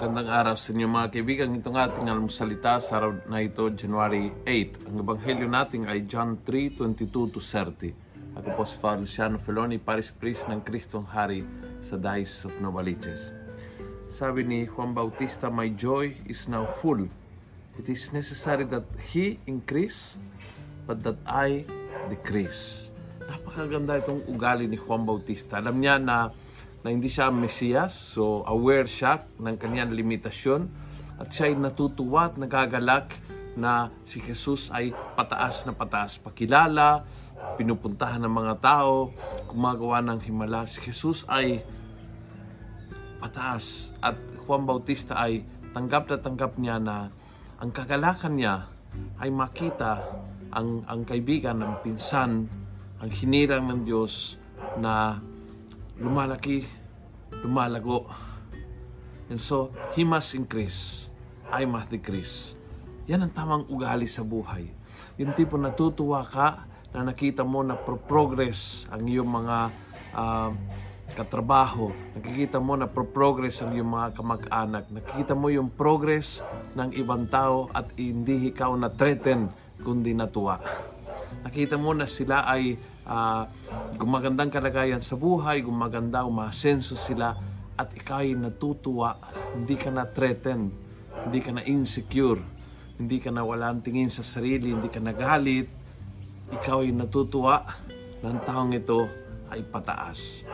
araw sa inyo mga kaibigan. Itong ating almusalita sa araw na ito, January 8. Ang ebanghelyo natin ay John 3:22 to 30. Ako po si Father Luciano Feloni, Paris Priest ng Kristong Hari sa Diocese of Novaliches. Sabi ni Juan Bautista, My joy is now full. It is necessary that He increase, but that I decrease. Napakaganda itong ugali ni Juan Bautista. Alam niya na na hindi siya Mesiyas, so aware siya ng kanyang limitasyon at siya ay natutuwa at nagagalak na si Jesus ay pataas na pataas pakilala, pinupuntahan ng mga tao, gumagawa ng himala. Si Jesus ay pataas at Juan Bautista ay tanggap na tanggap niya na ang kagalakan niya ay makita ang, ang kaibigan ng pinsan, ang hinirang ng Diyos na lumalaki, lumalago. And so, he must increase. I must decrease. Yan ang tamang ugali sa buhay. Yung tipo natutuwa ka na nakita mo na progress ang iyong mga uh, katrabaho. Nakikita mo na progress ang iyong mga kamag-anak. Nakikita mo yung progress ng ibang tao at hindi ikaw na threaten kundi natuwa. Nakita mo na sila ay uh, gumagandang kalagayan sa buhay, gumaganda, umasenso sila, at ikaw ay natutuwa, hindi ka na threatened, hindi ka na insecure, hindi ka na walang tingin sa sarili, hindi ka nagalit, ikaw ay natutuwa ng taong ito ay pataas.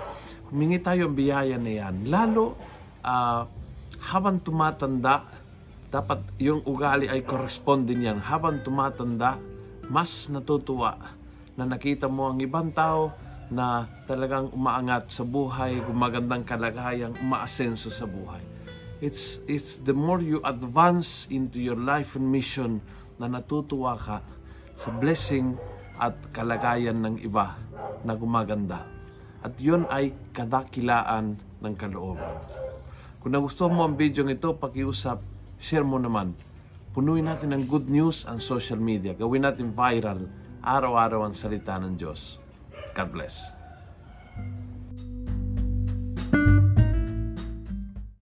Humingi tayo ang biyaya na yan. Lalo, uh, habang tumatanda, dapat yung ugali ay correspond din yan. Habang tumatanda, mas natutuwa na nakita mo ang ibang tao na talagang umaangat sa buhay, gumagandang kalagayang umaasenso sa buhay. It's, it's the more you advance into your life and mission na natutuwa ka sa blessing at kalagayan ng iba na gumaganda. At yun ay kadakilaan ng kalooban. Kung nagustuhan mo ang video ito, pakiusap, share mo naman. Punuin natin ng good news ang social media. Gawin natin viral araw-araw ang salita ng Diyos. God bless.